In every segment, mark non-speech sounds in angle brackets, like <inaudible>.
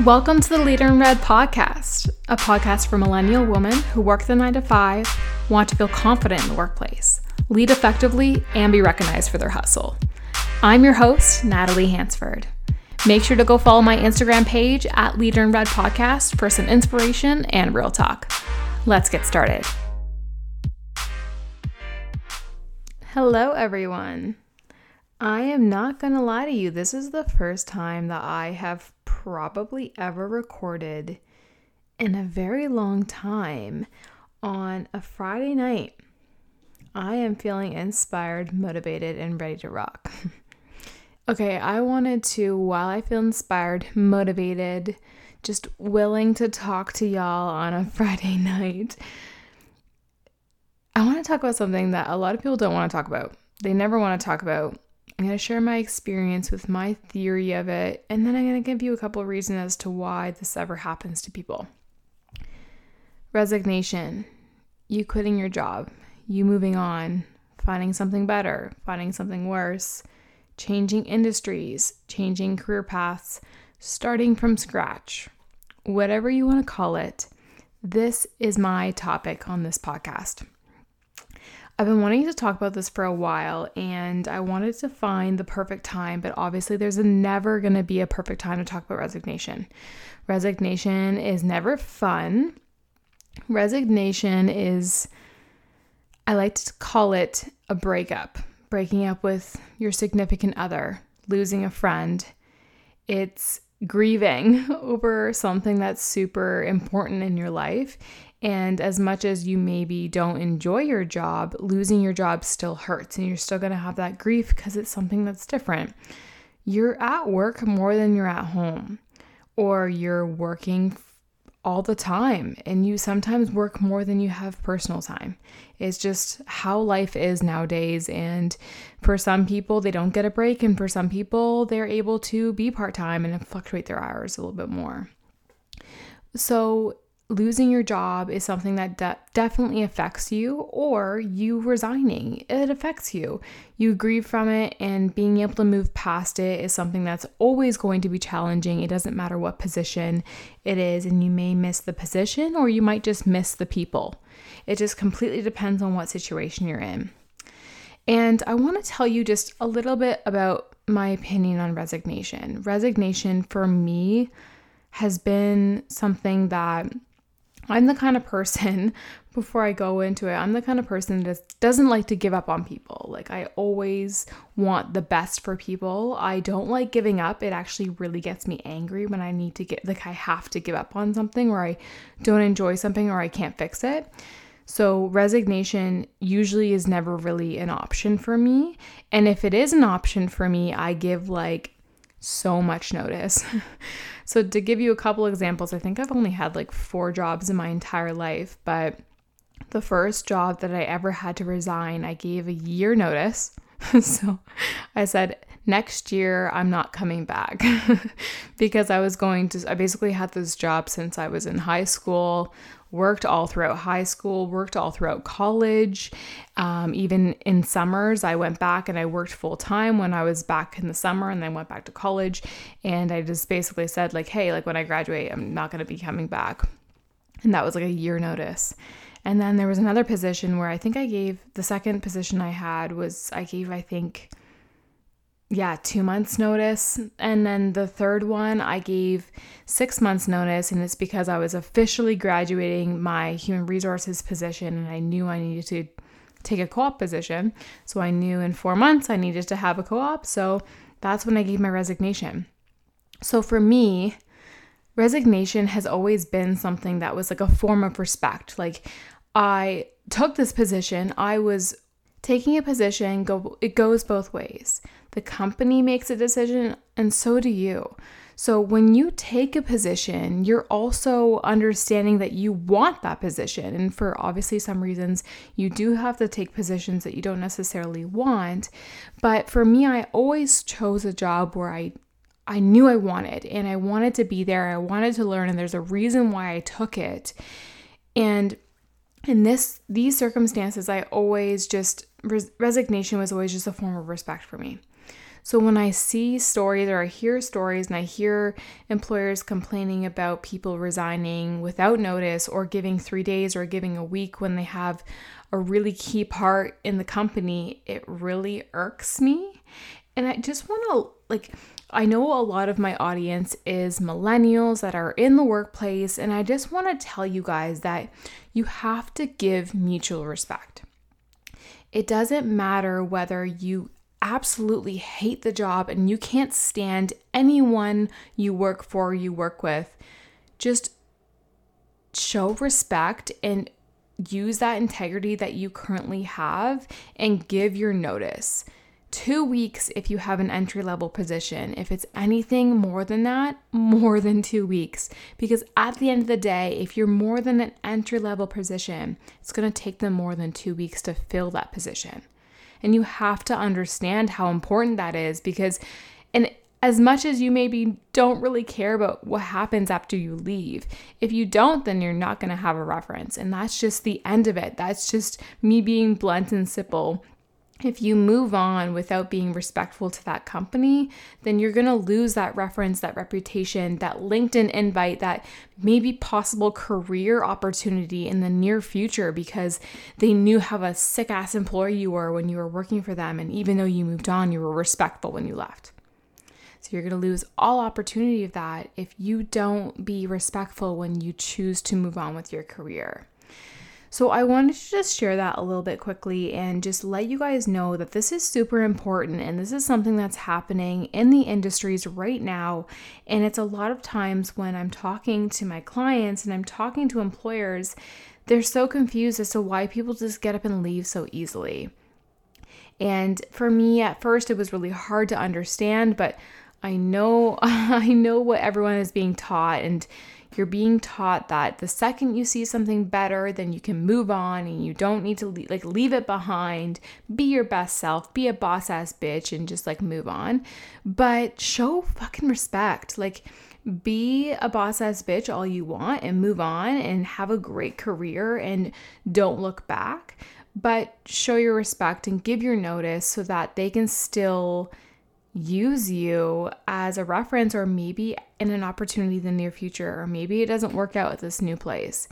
Welcome to the Leader in Red podcast, a podcast for millennial women who work the nine to five, want to feel confident in the workplace, lead effectively, and be recognized for their hustle. I'm your host, Natalie Hansford. Make sure to go follow my Instagram page at Leader in Red Podcast for some inspiration and real talk. Let's get started. Hello, everyone. I am not going to lie to you. This is the first time that I have probably ever recorded in a very long time on a Friday night. I am feeling inspired, motivated, and ready to rock. <laughs> okay, I wanted to, while I feel inspired, motivated, just willing to talk to y'all on a <laughs> Friday night, I want to talk about something that a lot of people don't want to talk about. They never want to talk about I'm going to share my experience with my theory of it, and then I'm going to give you a couple of reasons as to why this ever happens to people. Resignation, you quitting your job, you moving on, finding something better, finding something worse, changing industries, changing career paths, starting from scratch, whatever you want to call it. This is my topic on this podcast. I've been wanting to talk about this for a while and I wanted to find the perfect time, but obviously there's never going to be a perfect time to talk about resignation. Resignation is never fun. Resignation is, I like to call it a breakup, breaking up with your significant other, losing a friend. It's grieving <laughs> over something that's super important in your life. And as much as you maybe don't enjoy your job, losing your job still hurts and you're still going to have that grief because it's something that's different. You're at work more than you're at home, or you're working all the time and you sometimes work more than you have personal time. It's just how life is nowadays. And for some people, they don't get a break, and for some people, they're able to be part time and fluctuate their hours a little bit more. So, losing your job is something that de- definitely affects you, or you resigning, it affects you. You grieve from it, and being able to move past it is something that's always going to be challenging. It doesn't matter what position it is, and you may miss the position, or you might just miss the people. It just completely depends on what situation you're in. And I want to tell you just a little bit about my opinion on resignation. Resignation for me has been something that I'm the kind of person, <laughs> before I go into it, I'm the kind of person that doesn't like to give up on people. Like, I always want the best for people. I don't like giving up. It actually really gets me angry when I need to get, like, I have to give up on something or I don't enjoy something or I can't fix it. So, resignation usually is never really an option for me. And if it is an option for me, I give like so much notice. <laughs> so, to give you a couple examples, I think I've only had like four jobs in my entire life, but the first job that I ever had to resign, I gave a year notice. <laughs> so, I said, next year I'm not coming back <laughs> because I was going to, I basically had this job since I was in high school worked all throughout high school, worked all throughout college. Um, even in summers, I went back and I worked full time when I was back in the summer and then went back to college. And I just basically said, like, hey, like when I graduate, I'm not going to be coming back. And that was like a year notice. And then there was another position where I think I gave the second position I had was I gave, I think, yeah, two months notice. And then the third one, I gave six months notice. And it's because I was officially graduating my human resources position and I knew I needed to take a co op position. So I knew in four months I needed to have a co op. So that's when I gave my resignation. So for me, resignation has always been something that was like a form of respect. Like I took this position, I was taking a position go it goes both ways. The company makes a decision and so do you. So when you take a position, you're also understanding that you want that position. And for obviously some reasons, you do have to take positions that you don't necessarily want. But for me, I always chose a job where I I knew I wanted and I wanted to be there. I wanted to learn and there's a reason why I took it. And in this these circumstances, I always just res- resignation was always just a form of respect for me. So when I see stories or I hear stories and I hear employers complaining about people resigning without notice or giving three days or giving a week when they have a really key part in the company, it really irks me. And I just want to, like, I know a lot of my audience is millennials that are in the workplace, and I just want to tell you guys that you have to give mutual respect. It doesn't matter whether you absolutely hate the job and you can't stand anyone you work for, you work with. Just show respect and use that integrity that you currently have and give your notice. Two weeks if you have an entry level position. If it's anything more than that, more than two weeks. Because at the end of the day, if you're more than an entry level position, it's going to take them more than two weeks to fill that position. And you have to understand how important that is because, and as much as you maybe don't really care about what happens after you leave, if you don't, then you're not going to have a reference. And that's just the end of it. That's just me being blunt and simple if you move on without being respectful to that company, then you're going to lose that reference, that reputation, that LinkedIn invite, that maybe possible career opportunity in the near future because they knew how a sick ass employee you were when you were working for them. And even though you moved on, you were respectful when you left. So you're going to lose all opportunity of that if you don't be respectful when you choose to move on with your career. So I wanted to just share that a little bit quickly and just let you guys know that this is super important and this is something that's happening in the industries right now. And it's a lot of times when I'm talking to my clients and I'm talking to employers, they're so confused as to why people just get up and leave so easily. And for me at first it was really hard to understand, but I know <laughs> I know what everyone is being taught and you're being taught that the second you see something better, then you can move on and you don't need to leave, like leave it behind. Be your best self, be a boss ass bitch and just like move on. But show fucking respect. Like be a boss ass bitch all you want and move on and have a great career and don't look back. But show your respect and give your notice so that they can still use you as a reference or maybe in an opportunity in the near future or maybe it doesn't work out at this new place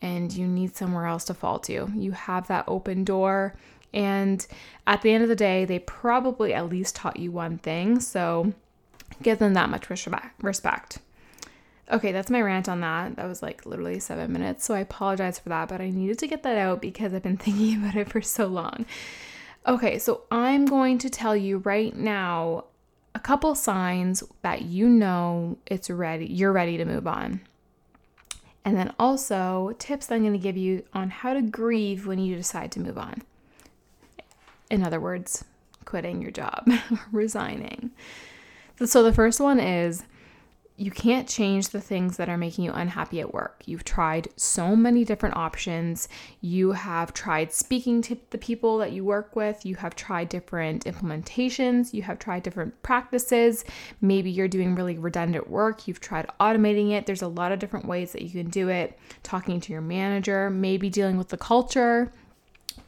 and you need somewhere else to fall to. You have that open door and at the end of the day they probably at least taught you one thing, so give them that much respect. Okay, that's my rant on that. That was like literally 7 minutes, so I apologize for that, but I needed to get that out because I've been <laughs> thinking about it for so long. Okay, so I'm going to tell you right now a couple signs that you know it's ready, you're ready to move on. And then also tips I'm going to give you on how to grieve when you decide to move on. In other words, quitting your job, <laughs> resigning. So the first one is you can't change the things that are making you unhappy at work. You've tried so many different options. You have tried speaking to the people that you work with. You have tried different implementations. You have tried different practices. Maybe you're doing really redundant work. You've tried automating it. There's a lot of different ways that you can do it. Talking to your manager, maybe dealing with the culture.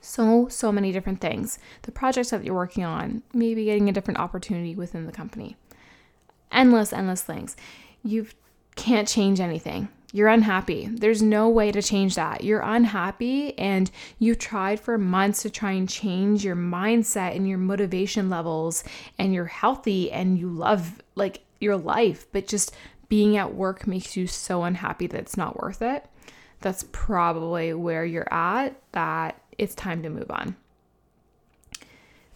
So, so many different things. The projects that you're working on, maybe getting a different opportunity within the company endless, endless things. You can't change anything. You're unhappy. There's no way to change that. You're unhappy and you've tried for months to try and change your mindset and your motivation levels and you're healthy and you love like your life, but just being at work makes you so unhappy that it's not worth it. That's probably where you're at that it's time to move on.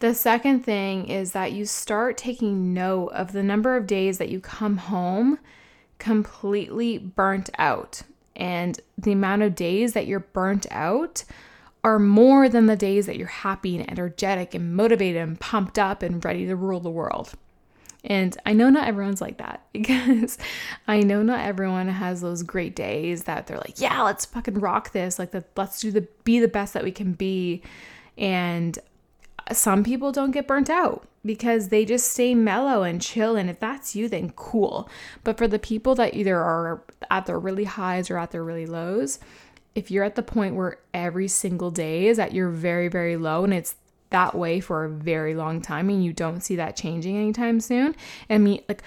The second thing is that you start taking note of the number of days that you come home completely burnt out. And the amount of days that you're burnt out are more than the days that you're happy and energetic and motivated and pumped up and ready to rule the world. And I know not everyone's like that <laughs> because I know not everyone has those great days that they're like, yeah, let's fucking rock this. Like, the, let's do the be the best that we can be. And some people don't get burnt out because they just stay mellow and chill. And if that's you, then cool. But for the people that either are at their really highs or at their really lows, if you're at the point where every single day is at your very, very low and it's that way for a very long time and you don't see that changing anytime soon. I mean, like,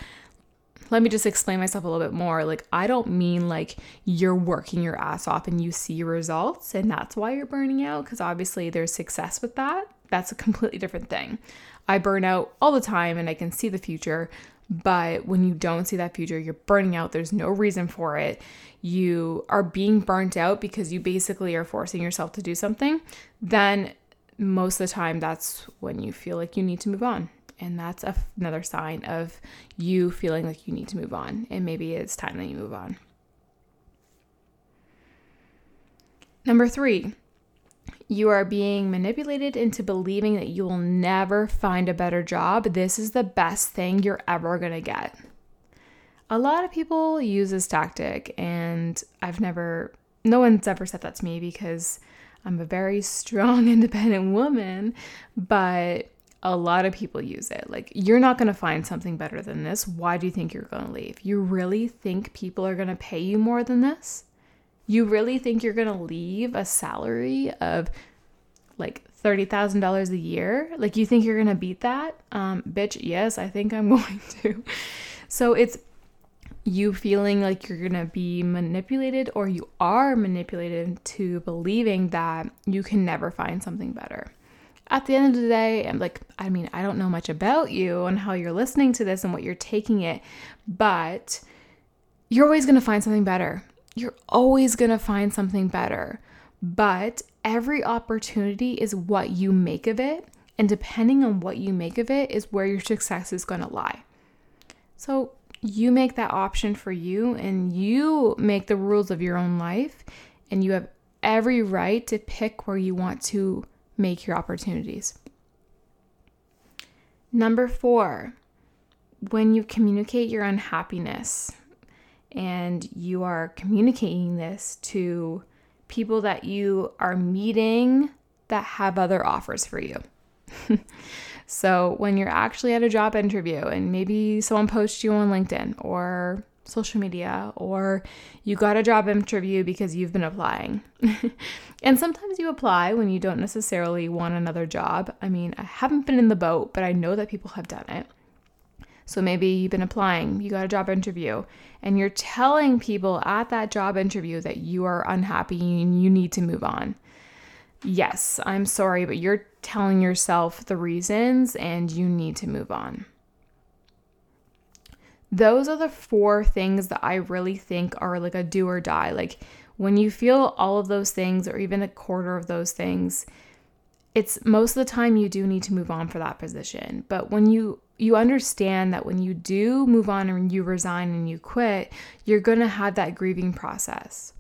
let me just explain myself a little bit more. Like, I don't mean like you're working your ass off and you see results and that's why you're burning out, because obviously there's success with that. That's a completely different thing. I burn out all the time and I can see the future, but when you don't see that future, you're burning out. There's no reason for it. You are being burnt out because you basically are forcing yourself to do something. Then most of the time, that's when you feel like you need to move on. And that's another sign of you feeling like you need to move on. And maybe it's time that you move on. Number three, you are being manipulated into believing that you will never find a better job. This is the best thing you're ever going to get. A lot of people use this tactic, and I've never, no one's ever said that to me because I'm a very strong, <laughs> independent woman, but a lot of people use it. Like, you're not going to find something better than this. Why do you think you're going to leave? You really think people are going to pay you more than this? You really think you're going to leave a salary of like $30,000 a year? Like, you think you're going to beat that? Um, bitch, yes, I think I'm <laughs> going to. So, it's you feeling like you're going to be manipulated or you are manipulated to believing that you can never find something better. At the end of the day, I'm like, I mean, I don't know much about you and how you're listening to this and what you're taking it, but you're always going to find something better. You're always going to find something better. But every opportunity is what you make of it. And depending on what you make of it, is where your success is going to lie. So you make that option for you and you make the rules of your own life and you have every right to pick where you want to make your opportunities. Number 4, when you communicate your unhappiness and you are communicating this to people that you are meeting that have other offers for you. <laughs> So when you're actually at a job interview and maybe someone posts you on LinkedIn or social media or you got a job interview because you've been applying. <laughs> and sometimes you apply when you don't necessarily want another job. I mean, I haven't been in the boat, but I know that people have done it. So maybe you've been applying, you got a job interview, and you're telling people at that job interview that you are unhappy and you need to move on yes, I'm sorry, but you're telling yourself the reasons and you need to move on. Those are the four things that I really think are like a do or die. Like when you feel all of those things, or even a quarter of those things, it's most of the time you do need to move on for that position. But when you you understand that when you do move on and you resign and you quit, you're going to have that grieving process.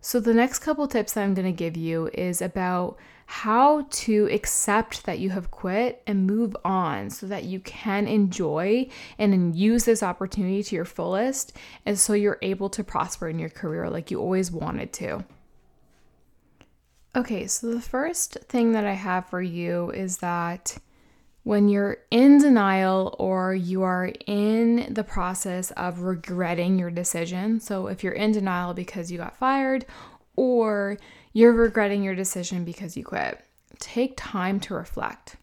So, the next couple tips that I'm going to give you is about how to accept that you have quit and move on so that you can enjoy and use this opportunity to your fullest and so you're able to prosper in your career like you always wanted to. Okay, so the first thing that I have for you is that when you're in denial or you are in the process of regretting your decision. So, if you're in denial because you got fired or you're regretting your decision because you quit, take time to reflect.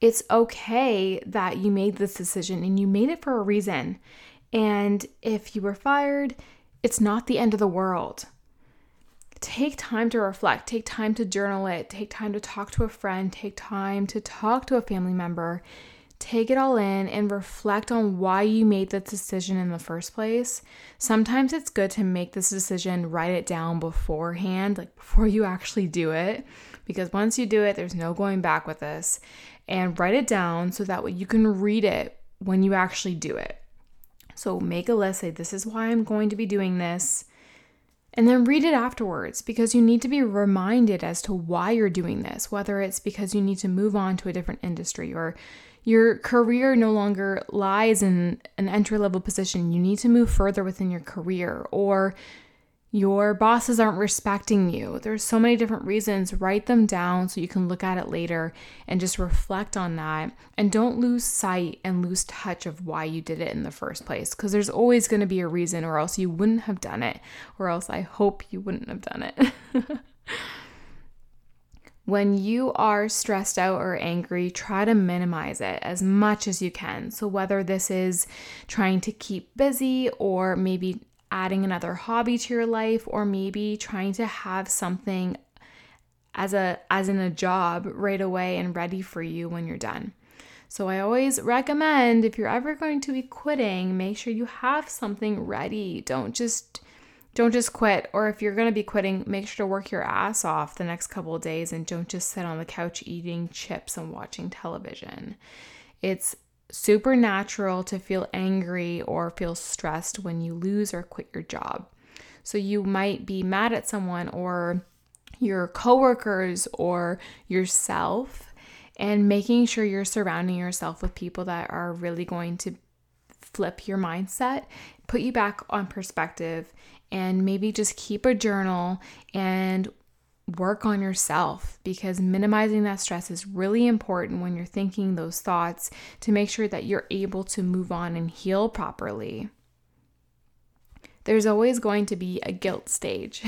It's okay that you made this decision and you made it for a reason. And if you were fired, it's not the end of the world take time to reflect, take time to journal it, take time to talk to a friend, take time to talk to a family member. Take it all in and reflect on why you made that decision in the first place. Sometimes it's good to make this decision, write it down beforehand, like before you actually do it, because once you do it, there's no going back with this. And write it down so that way you can read it when you actually do it. So make a list, say, This is why I'm going to be doing this and then read it afterwards because you need to be reminded as to why you're doing this, whether it's because you need to move on to a different industry or your career no longer lies in an entry level position. You need to move further within your career or your bosses aren't respecting you. There's so many different reasons. Write them down so you can look at it later and just reflect on that. And don't lose sight and lose touch of why you did it in the first place because there's always going to be a reason, or else you wouldn't have done it, or else I hope you wouldn't have done it. <laughs> When you are stressed out or angry, try to minimize it as much as you can. So, whether this is trying to keep busy or maybe adding another hobby to your life or maybe trying to have something as a as in a job right away and ready for you when you're done. So I always recommend if you're ever going to be quitting, make sure you have something ready. Don't just don't just quit or if you're going to be quitting, make sure to work your ass off the next couple of days and don't just sit on the couch eating chips and watching television. It's super natural to feel angry or feel stressed when you lose or quit your job. So you might be mad at someone or your coworkers or yourself and making sure you're surrounding yourself with people that are really going to flip your mindset, put you back on perspective, and maybe just keep a journal and work on yourself because minimizing that stress is really important when you're thinking those thoughts to make sure that you're able to move on and heal properly. There's always going to be a guilt stage.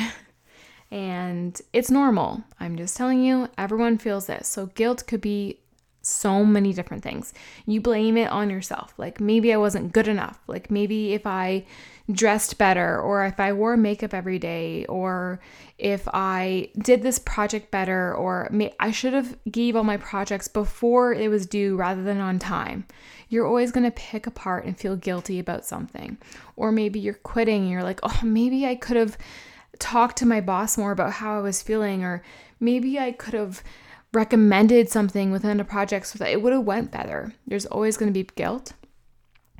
<laughs> and it's normal. I'm just telling you, everyone feels this. So, guilt could be so many different things. You blame it on yourself. Like maybe I wasn't good enough. Like maybe if I dressed better or if I wore makeup every day or if I did this project better or may- I should have gave all my projects before it was due rather than on time. You're always going to pick apart and feel guilty about something. Or maybe you're quitting and you're like, "Oh, maybe I could have talked to my boss more about how I was feeling or maybe I could have recommended something within a project so that it would have went better. There's always going to be guilt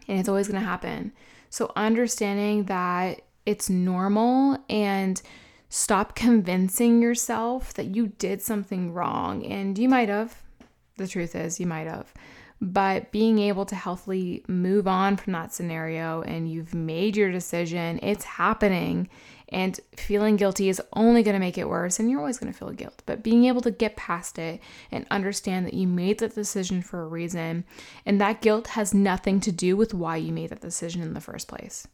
and it's always going to happen. So understanding that it's normal and stop convincing yourself that you did something wrong and you might have. The truth is you might have. But being able to healthily move on from that scenario and you've made your decision, it's happening and feeling guilty is only going to make it worse, and you're always going to feel guilt. But being able to get past it and understand that you made that decision for a reason, and that guilt has nothing to do with why you made that decision in the first place.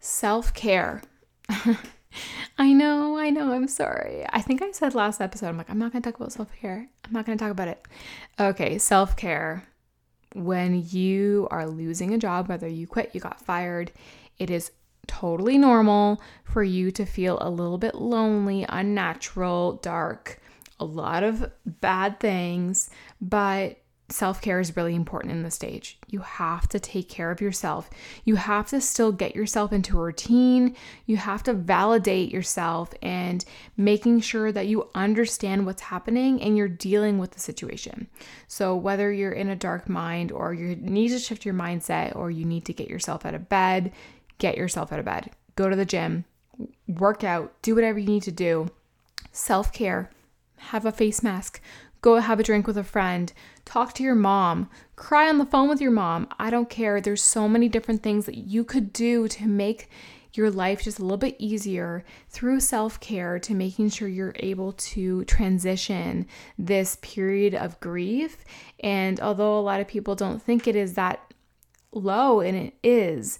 Self care. <laughs> <laughs> I know, I know, I'm sorry. I think I said last episode, I'm like, I'm not gonna talk about self care. I'm not gonna talk about it. Okay, self care when you are losing a job, whether you quit, you got fired, it is totally normal for you to feel a little bit lonely, unnatural, dark, a lot of bad things, but self care is really important in this stage. You have to take care of yourself. You have to still get yourself into a routine. You have to validate yourself and making sure that you understand what's happening and you're dealing with the situation. So, whether you're in a dark mind or you need to shift your mindset or you need to get yourself out of bed, get yourself out of bed. Go to the gym, work out, do whatever you need to do. Self care, have a face mask, go have a drink with a friend, talk to your mom, cry on the phone with your mom. I don't care. There's so many different things that you could do to make your life just a little bit easier through self care to making sure you're able to transition this period of grief. And although a lot of people don't think it is that low, and it is,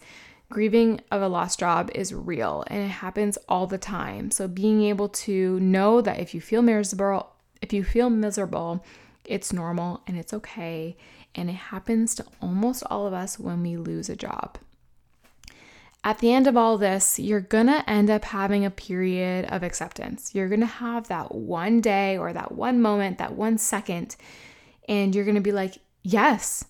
grieving of a lost job is real and it happens all the time. So being able to know that if you feel miserable, if you feel miserable, it's normal and it's okay. And it happens to almost all of us when we lose a job. At the end of all this, you're gonna end up having a period of acceptance. You're gonna have that one day or that one moment, that one second, and you're gonna be like, yes,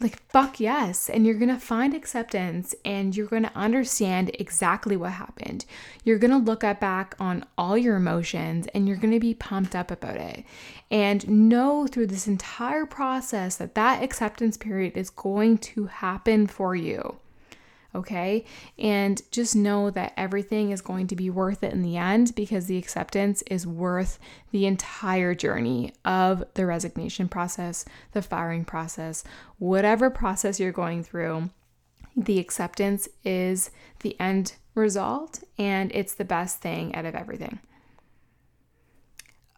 like, fuck yes. And you're gonna find acceptance and you're gonna understand exactly what happened. You're gonna look at back on all your emotions and you're gonna be pumped up about it. And know through this entire process that that acceptance period is going to happen for you okay? And just know that everything is going to be worth it in the end because the acceptance is worth the entire journey of the resignation process, the firing process, whatever process you're going through. The acceptance is the end result and it's the best thing out of everything.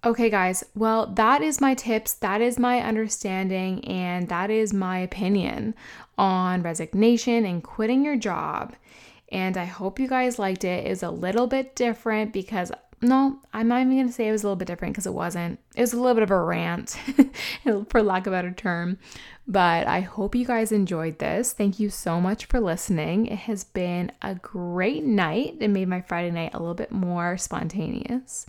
Okay, guys, well, that is my tips, that is my understanding, and that is my opinion on resignation and quitting your job. And I hope you guys liked it. It's a little bit different because no, I'm not even going to say it was a little bit different because it wasn't. It was a little bit of a rant, <laughs> for lack of a better term. But I hope you guys enjoyed this. Thank you so much for listening. It has been a great night. It made my Friday night a little bit more spontaneous.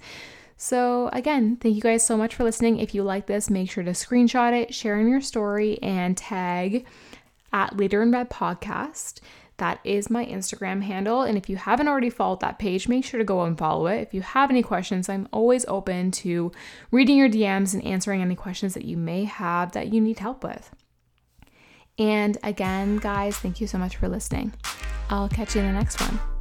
So, again, thank you guys so much for listening. If you like this, make sure to screenshot it, share in your story, and tag at Leader in Red Podcast. That is my Instagram handle. And if you haven't already followed that page, make sure to go and follow it. If you have any questions, I'm always open to reading your DMs and answering any questions that you may have that you need help with. And again, guys, thank you so much for listening. I'll catch you in the next one.